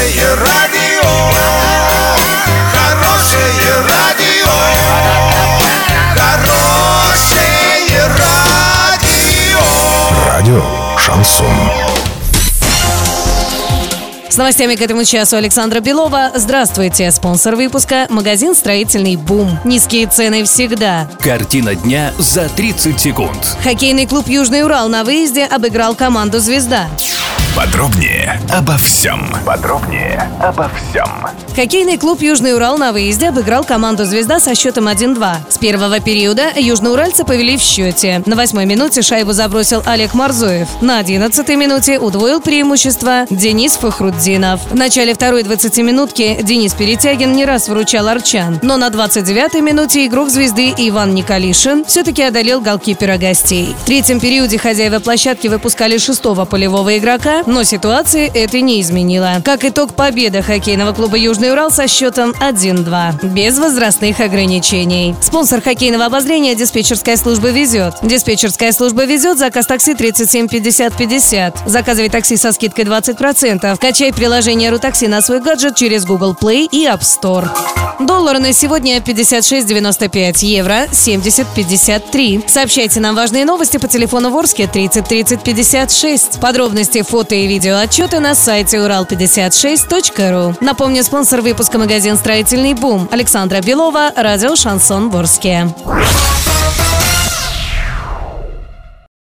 Хорошее радио, хорошее радио, хорошее радио. Радио Шансон. С новостями к этому часу Александра Белова. Здравствуйте. Спонсор выпуска – магазин «Строительный бум». Низкие цены всегда. Картина дня за 30 секунд. Хоккейный клуб «Южный Урал» на выезде обыграл команду «Звезда». Подробнее обо всем. Подробнее обо всем. Хоккейный клуб «Южный Урал» на выезде обыграл команду «Звезда» со счетом 1-2. С первого периода южноуральцы повели в счете. На восьмой минуте шайбу забросил Олег Марзоев. На одиннадцатой минуте удвоил преимущество Денис Фахруддинов. В начале второй 20-минутки Денис Перетягин не раз выручал арчан. Но на 29-й минуте игрок «Звезды» Иван Николишин все-таки одолел голкипера гостей. В третьем периоде хозяева площадки выпускали шестого полевого игрока, но ситуации это не изменило. Как итог, победа хоккейного клуба «Южный Урал» со счетом 1-2. Без возрастных ограничений. Спонсор хоккейного обозрения диспетчерская служба «Везет». Диспетчерская служба «Везет» заказ такси 37 50 50. Заказывай такси со скидкой 20%. Качай приложение «Рутакси» на свой гаджет через Google Play и App Store. Доллар на сегодня 56.95, евро 70.53. Сообщайте нам важные новости по телефону Ворске 30 30 56. Подробности, фото и видео отчеты на сайте урал56.ру. Напомню, спонсор выпуска магазин «Строительный бум» Александра Белова, радио «Шансон Ворске».